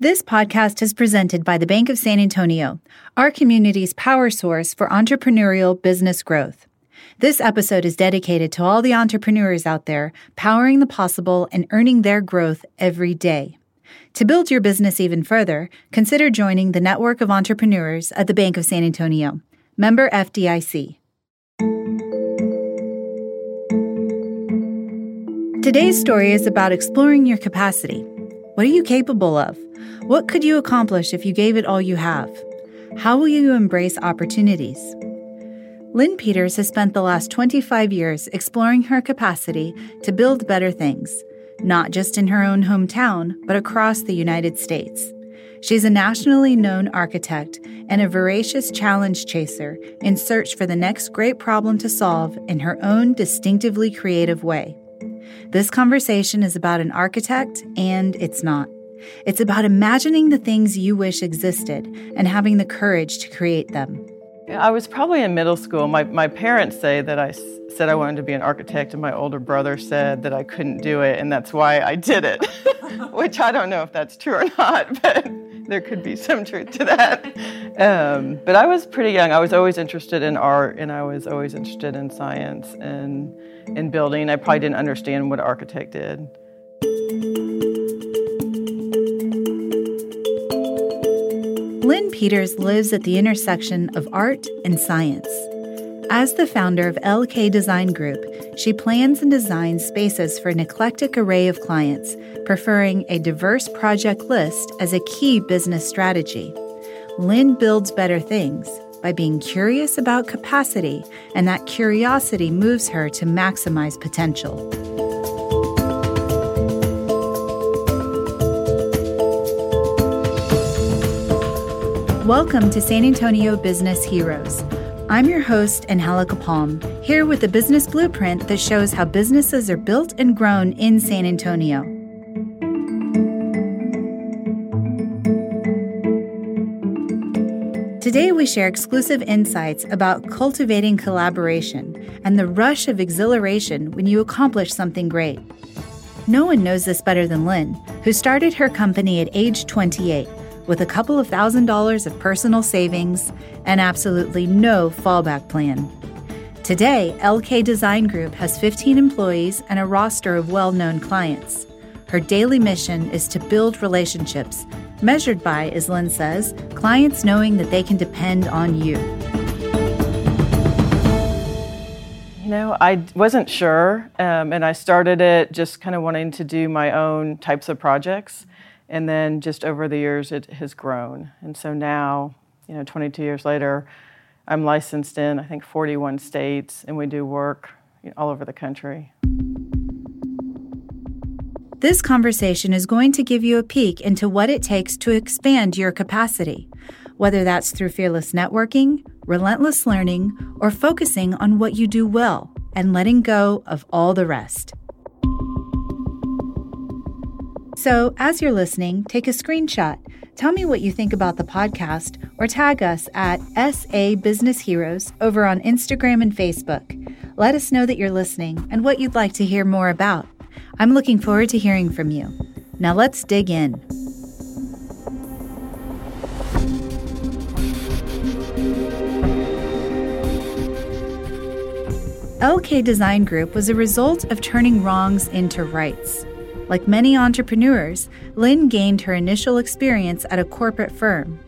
This podcast is presented by the Bank of San Antonio, our community's power source for entrepreneurial business growth. This episode is dedicated to all the entrepreneurs out there powering the possible and earning their growth every day. To build your business even further, consider joining the network of entrepreneurs at the Bank of San Antonio, member FDIC. Today's story is about exploring your capacity. What are you capable of? What could you accomplish if you gave it all you have? How will you embrace opportunities? Lynn Peters has spent the last 25 years exploring her capacity to build better things, not just in her own hometown, but across the United States. She's a nationally known architect and a voracious challenge chaser in search for the next great problem to solve in her own distinctively creative way. This conversation is about an architect, and it's not. It's about imagining the things you wish existed and having the courage to create them. I was probably in middle school. My, my parents say that I said I wanted to be an architect, and my older brother said that I couldn't do it, and that's why I did it. Which I don't know if that's true or not, but there could be some truth to that. Um, but I was pretty young. I was always interested in art, and I was always interested in science and in building. I probably didn't understand what an architect did. Lynn Peters lives at the intersection of art and science. As the founder of LK Design Group, she plans and designs spaces for an eclectic array of clients, preferring a diverse project list as a key business strategy. Lynn builds better things by being curious about capacity, and that curiosity moves her to maximize potential. Welcome to San Antonio Business Heroes. I'm your host, Angelica Palm, here with a business blueprint that shows how businesses are built and grown in San Antonio. Today, we share exclusive insights about cultivating collaboration and the rush of exhilaration when you accomplish something great. No one knows this better than Lynn, who started her company at age 28 with a couple of thousand dollars of personal savings and absolutely no fallback plan. Today, LK Design Group has 15 employees and a roster of well known clients. Her daily mission is to build relationships, measured by, as Lynn says, clients knowing that they can depend on you. You know, I wasn't sure, um, and I started it just kind of wanting to do my own types of projects. And then just over the years, it has grown. And so now, you know, 22 years later, I'm licensed in, I think, 41 states, and we do work all over the country. This conversation is going to give you a peek into what it takes to expand your capacity, whether that's through fearless networking, relentless learning, or focusing on what you do well and letting go of all the rest. So, as you're listening, take a screenshot. Tell me what you think about the podcast or tag us at SA Business Heroes over on Instagram and Facebook. Let us know that you're listening and what you'd like to hear more about. I'm looking forward to hearing from you. Now, let's dig in. LK Design Group was a result of turning wrongs into rights. Like many entrepreneurs, Lynn gained her initial experience at a corporate firm.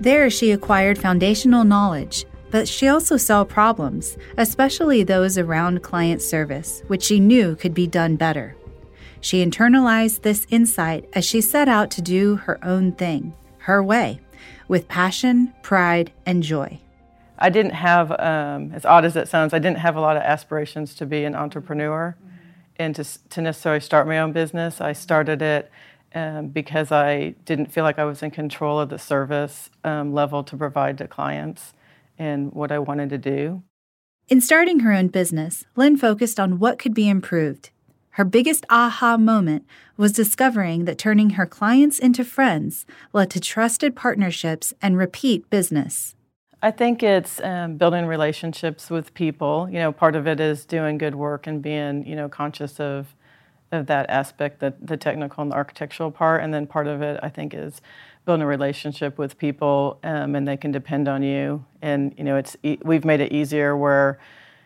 There, she acquired foundational knowledge, but she also saw problems, especially those around client service, which she knew could be done better. She internalized this insight as she set out to do her own thing, her way, with passion, pride, and joy. I didn't have, um, as odd as it sounds, I didn't have a lot of aspirations to be an entrepreneur and to, to necessarily start my own business. I started it um, because I didn't feel like I was in control of the service um, level to provide to clients and what I wanted to do. In starting her own business, Lynn focused on what could be improved. Her biggest aha moment was discovering that turning her clients into friends led to trusted partnerships and repeat business. I think it's um, building relationships with people. You know, part of it is doing good work and being, you know, conscious of of that aspect, the, the technical and the architectural part, and then part of it I think is building a relationship with people, um, and they can depend on you. And you know, it's we've made it easier where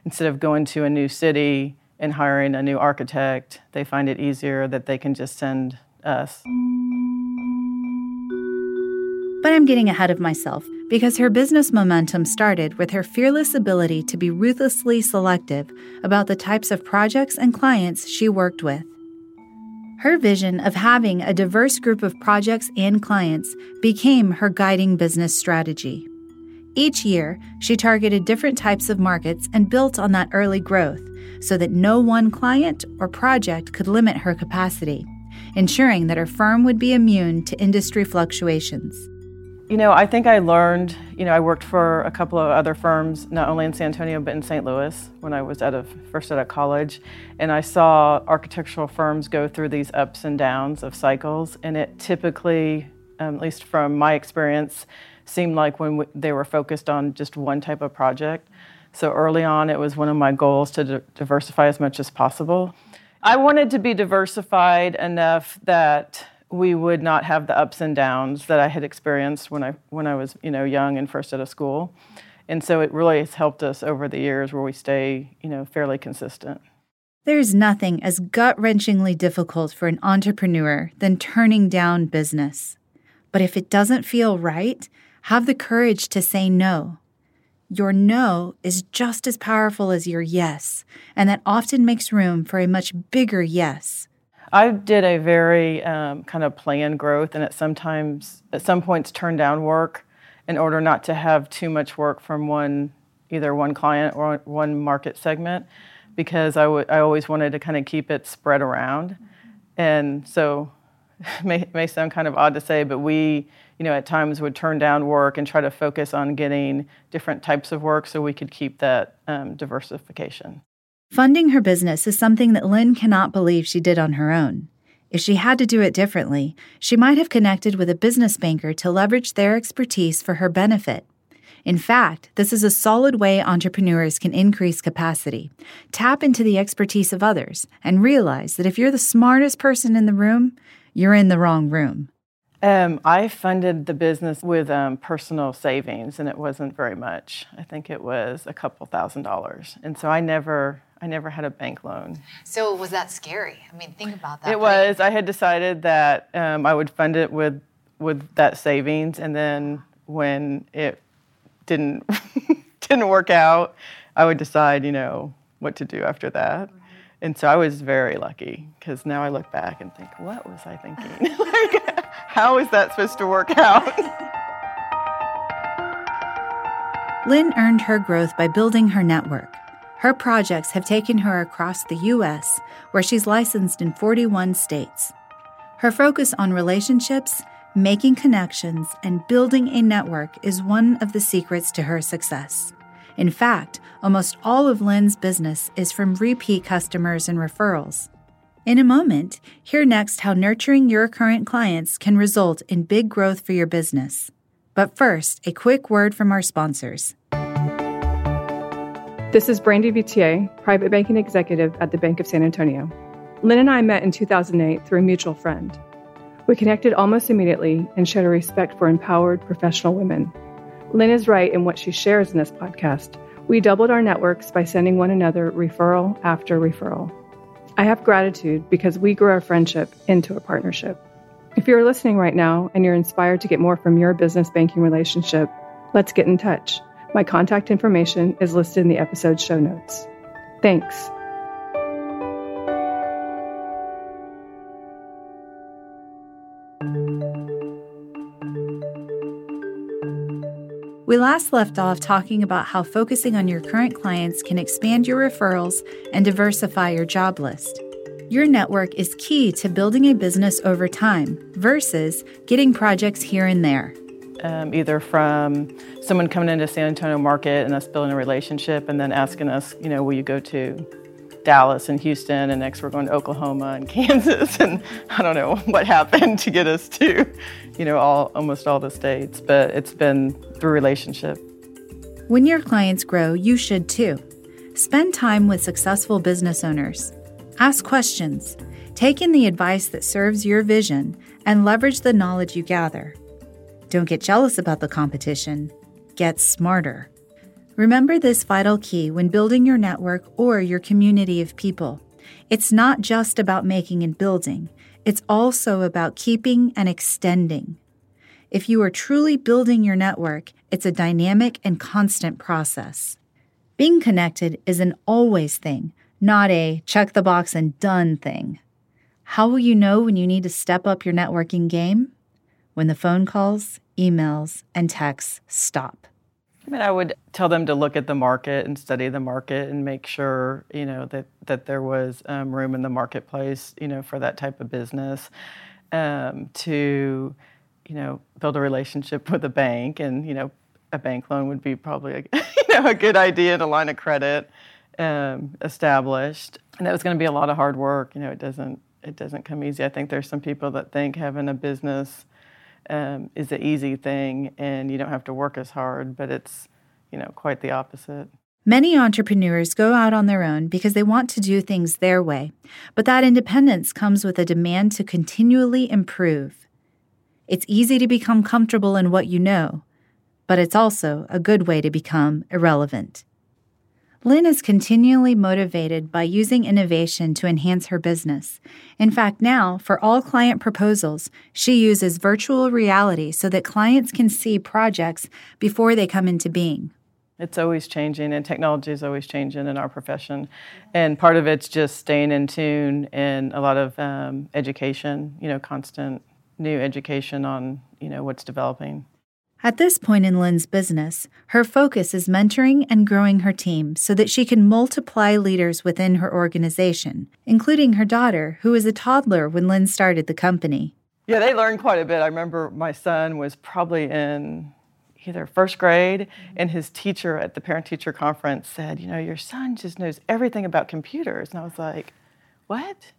instead of going to a new city and hiring a new architect, they find it easier that they can just send us. But I'm getting ahead of myself because her business momentum started with her fearless ability to be ruthlessly selective about the types of projects and clients she worked with. Her vision of having a diverse group of projects and clients became her guiding business strategy. Each year, she targeted different types of markets and built on that early growth so that no one client or project could limit her capacity, ensuring that her firm would be immune to industry fluctuations. You know, I think I learned, you know, I worked for a couple of other firms, not only in San Antonio, but in St. Louis when I was out of, first out of college. And I saw architectural firms go through these ups and downs of cycles. And it typically, um, at least from my experience, seemed like when we, they were focused on just one type of project. So early on, it was one of my goals to di- diversify as much as possible. I wanted to be diversified enough that we would not have the ups and downs that I had experienced when I when I was you know young and first out of school, and so it really has helped us over the years where we stay you know fairly consistent. There's nothing as gut wrenchingly difficult for an entrepreneur than turning down business. But if it doesn't feel right, have the courage to say no. Your no is just as powerful as your yes, and that often makes room for a much bigger yes. I did a very um, kind of planned growth, and at sometimes at some points turned down work in order not to have too much work from one either one client or one market segment, because I, w- I always wanted to kind of keep it spread around, and so may may sound kind of odd to say, but we you know at times would turn down work and try to focus on getting different types of work so we could keep that um, diversification. Funding her business is something that Lynn cannot believe she did on her own. If she had to do it differently, she might have connected with a business banker to leverage their expertise for her benefit. In fact, this is a solid way entrepreneurs can increase capacity. Tap into the expertise of others and realize that if you're the smartest person in the room, you're in the wrong room. Um, I funded the business with um, personal savings, and it wasn't very much. I think it was a couple thousand dollars, and so I never I never had a bank loan. So was that scary? I mean, think about that. It was. I had decided that um, I would fund it with with that savings, and then when it didn't didn't work out, I would decide, you know, what to do after that. Mm-hmm. And so I was very lucky because now I look back and think, what was I thinking? how is that supposed to work out? Lynn earned her growth by building her network. Her projects have taken her across the U.S., where she's licensed in 41 states. Her focus on relationships, making connections, and building a network is one of the secrets to her success. In fact, almost all of Lynn's business is from repeat customers and referrals. In a moment, hear next how nurturing your current clients can result in big growth for your business. But first, a quick word from our sponsors. This is Brandy Vitier, private banking executive at the Bank of San Antonio. Lynn and I met in 2008 through a mutual friend. We connected almost immediately and shared a respect for empowered professional women. Lynn is right in what she shares in this podcast. We doubled our networks by sending one another referral after referral. I have gratitude because we grew our friendship into a partnership. If you're listening right now and you're inspired to get more from your business banking relationship, let's get in touch. My contact information is listed in the episode show notes. Thanks. We last left off talking about how focusing on your current clients can expand your referrals and diversify your job list. Your network is key to building a business over time versus getting projects here and there um, either from someone coming into San Antonio market and us building a relationship and then asking us, you know, will you go to Dallas and Houston and next we're going to Oklahoma and Kansas and I don't know what happened to get us to, you know, all almost all the states, but it's been through relationship. When your clients grow, you should too. Spend time with successful business owners. Ask questions. Take in the advice that serves your vision and leverage the knowledge you gather. Don't get jealous about the competition, get smarter. Remember this vital key when building your network or your community of people. It's not just about making and building, it's also about keeping and extending. If you are truly building your network, it's a dynamic and constant process. Being connected is an always thing, not a check the box and done thing. How will you know when you need to step up your networking game? When the phone calls, emails, and texts stop. I mean, I would tell them to look at the market and study the market and make sure, you know, that, that there was um, room in the marketplace, you know, for that type of business. Um, to, you know, build a relationship with a bank, and you know, a bank loan would be probably a, you know a good idea, and a line of credit um, established. And that was going to be a lot of hard work. You know, it doesn't it doesn't come easy. I think there's some people that think having a business um, is an easy thing and you don't have to work as hard, but it's, you know, quite the opposite. Many entrepreneurs go out on their own because they want to do things their way, but that independence comes with a demand to continually improve. It's easy to become comfortable in what you know, but it's also a good way to become irrelevant. Lynn is continually motivated by using innovation to enhance her business. In fact, now, for all client proposals, she uses virtual reality so that clients can see projects before they come into being. It's always changing, and technology is always changing in our profession. And part of it's just staying in tune and a lot of um, education, you know, constant new education on, you know, what's developing. At this point in Lynn's business, her focus is mentoring and growing her team so that she can multiply leaders within her organization, including her daughter, who was a toddler when Lynn started the company. Yeah, they learned quite a bit. I remember my son was probably in either first grade, and his teacher at the parent teacher conference said, You know, your son just knows everything about computers. And I was like, What?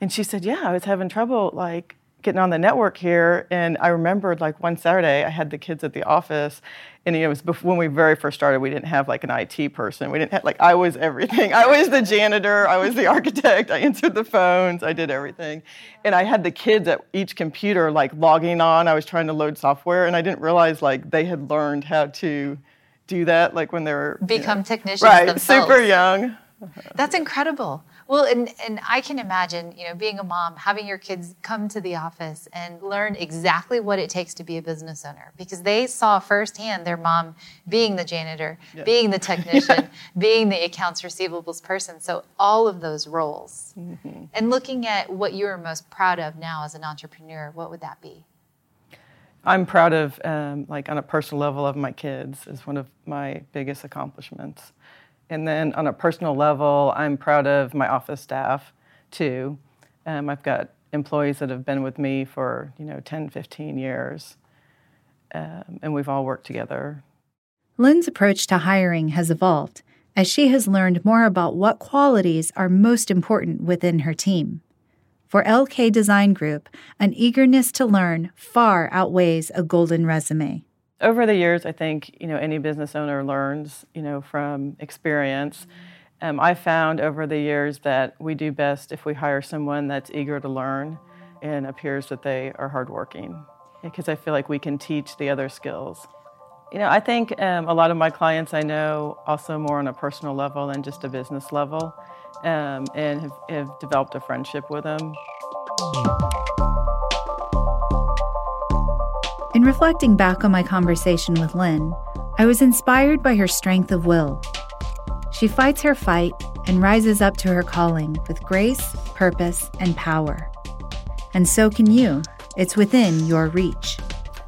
And she said, Yeah, I was having trouble like getting on the network here, and I remembered like one Saturday I had the kids at the office, and you know, it was before, when we very first started. We didn't have like an IT person. We didn't have like I was everything. I was the janitor. I was the architect. I answered the phones. I did everything, and I had the kids at each computer like logging on. I was trying to load software, and I didn't realize like they had learned how to do that like when they were become you know, technicians right, themselves. super young. That's incredible. Well, and, and I can imagine, you know, being a mom, having your kids come to the office and learn exactly what it takes to be a business owner because they saw firsthand their mom being the janitor, yeah. being the technician, being the accounts receivables person. So all of those roles. Mm-hmm. And looking at what you're most proud of now as an entrepreneur, what would that be? I'm proud of, um, like, on a personal level, of my kids is one of my biggest accomplishments. And then on a personal level, I'm proud of my office staff too. Um, I've got employees that have been with me for you know 10, 15 years, um, and we've all worked together. Lynn's approach to hiring has evolved as she has learned more about what qualities are most important within her team. For LK Design Group, an eagerness to learn far outweighs a golden resume over the years, I think you know any business owner learns you know from experience. Um, I found over the years that we do best if we hire someone that's eager to learn and appears that they are hardworking, because I feel like we can teach the other skills. You know, I think um, a lot of my clients I know also more on a personal level than just a business level, um, and have, have developed a friendship with them. In reflecting back on my conversation with Lynn, I was inspired by her strength of will. She fights her fight and rises up to her calling with grace, purpose, and power. And so can you. It's within your reach.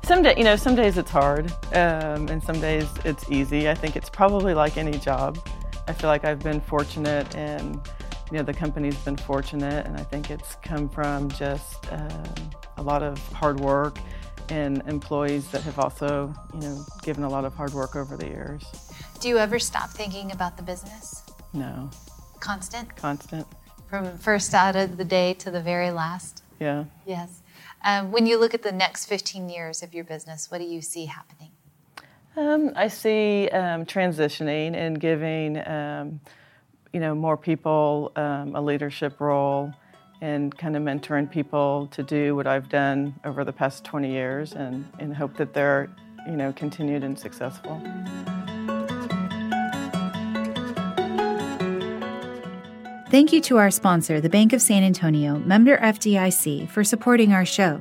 Some day, you know, some days it's hard, um, and some days it's easy. I think it's probably like any job. I feel like I've been fortunate, and you know, the company's been fortunate, and I think it's come from just um, a lot of hard work and employees that have also, you know, given a lot of hard work over the years. Do you ever stop thinking about the business? No. Constant? Constant. From first out of the day to the very last? Yeah. Yes. Um, when you look at the next 15 years of your business, what do you see happening? Um, I see um, transitioning and giving, um, you know, more people um, a leadership role and kind of mentoring people to do what I've done over the past 20 years and, and hope that they're, you know, continued and successful. Thank you to our sponsor, the Bank of San Antonio, member FDIC, for supporting our show.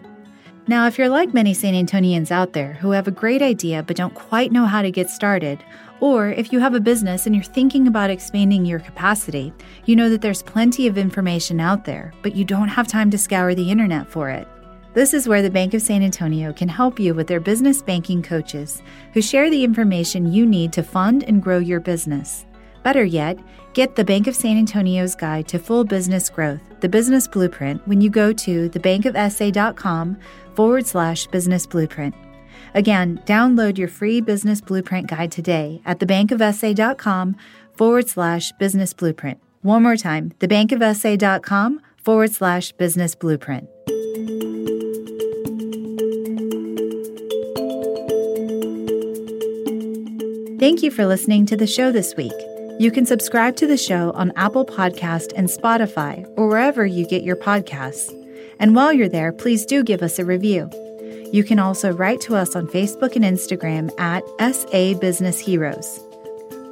Now, if you're like many San Antonians out there who have a great idea but don't quite know how to get started, or if you have a business and you're thinking about expanding your capacity, you know that there's plenty of information out there, but you don't have time to scour the internet for it. This is where the Bank of San Antonio can help you with their business banking coaches who share the information you need to fund and grow your business. Better yet, get the Bank of San Antonio's guide to full business growth, the business blueprint, when you go to thebankofsa.com forward slash business blueprint. Again, download your free business blueprint guide today at thebankofsa.com forward slash business blueprint. One more time, thebankofsa.com forward slash business blueprint. Thank you for listening to the show this week. You can subscribe to the show on Apple Podcast and Spotify or wherever you get your podcasts. And while you're there, please do give us a review. You can also write to us on Facebook and Instagram at SA Business Heroes.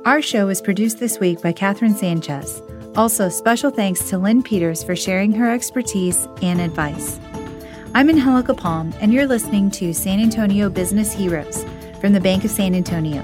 Our show is produced this week by Catherine Sanchez. Also, special thanks to Lynn Peters for sharing her expertise and advice. I'm Angelica Palm, and you're listening to San Antonio Business Heroes from the Bank of San Antonio.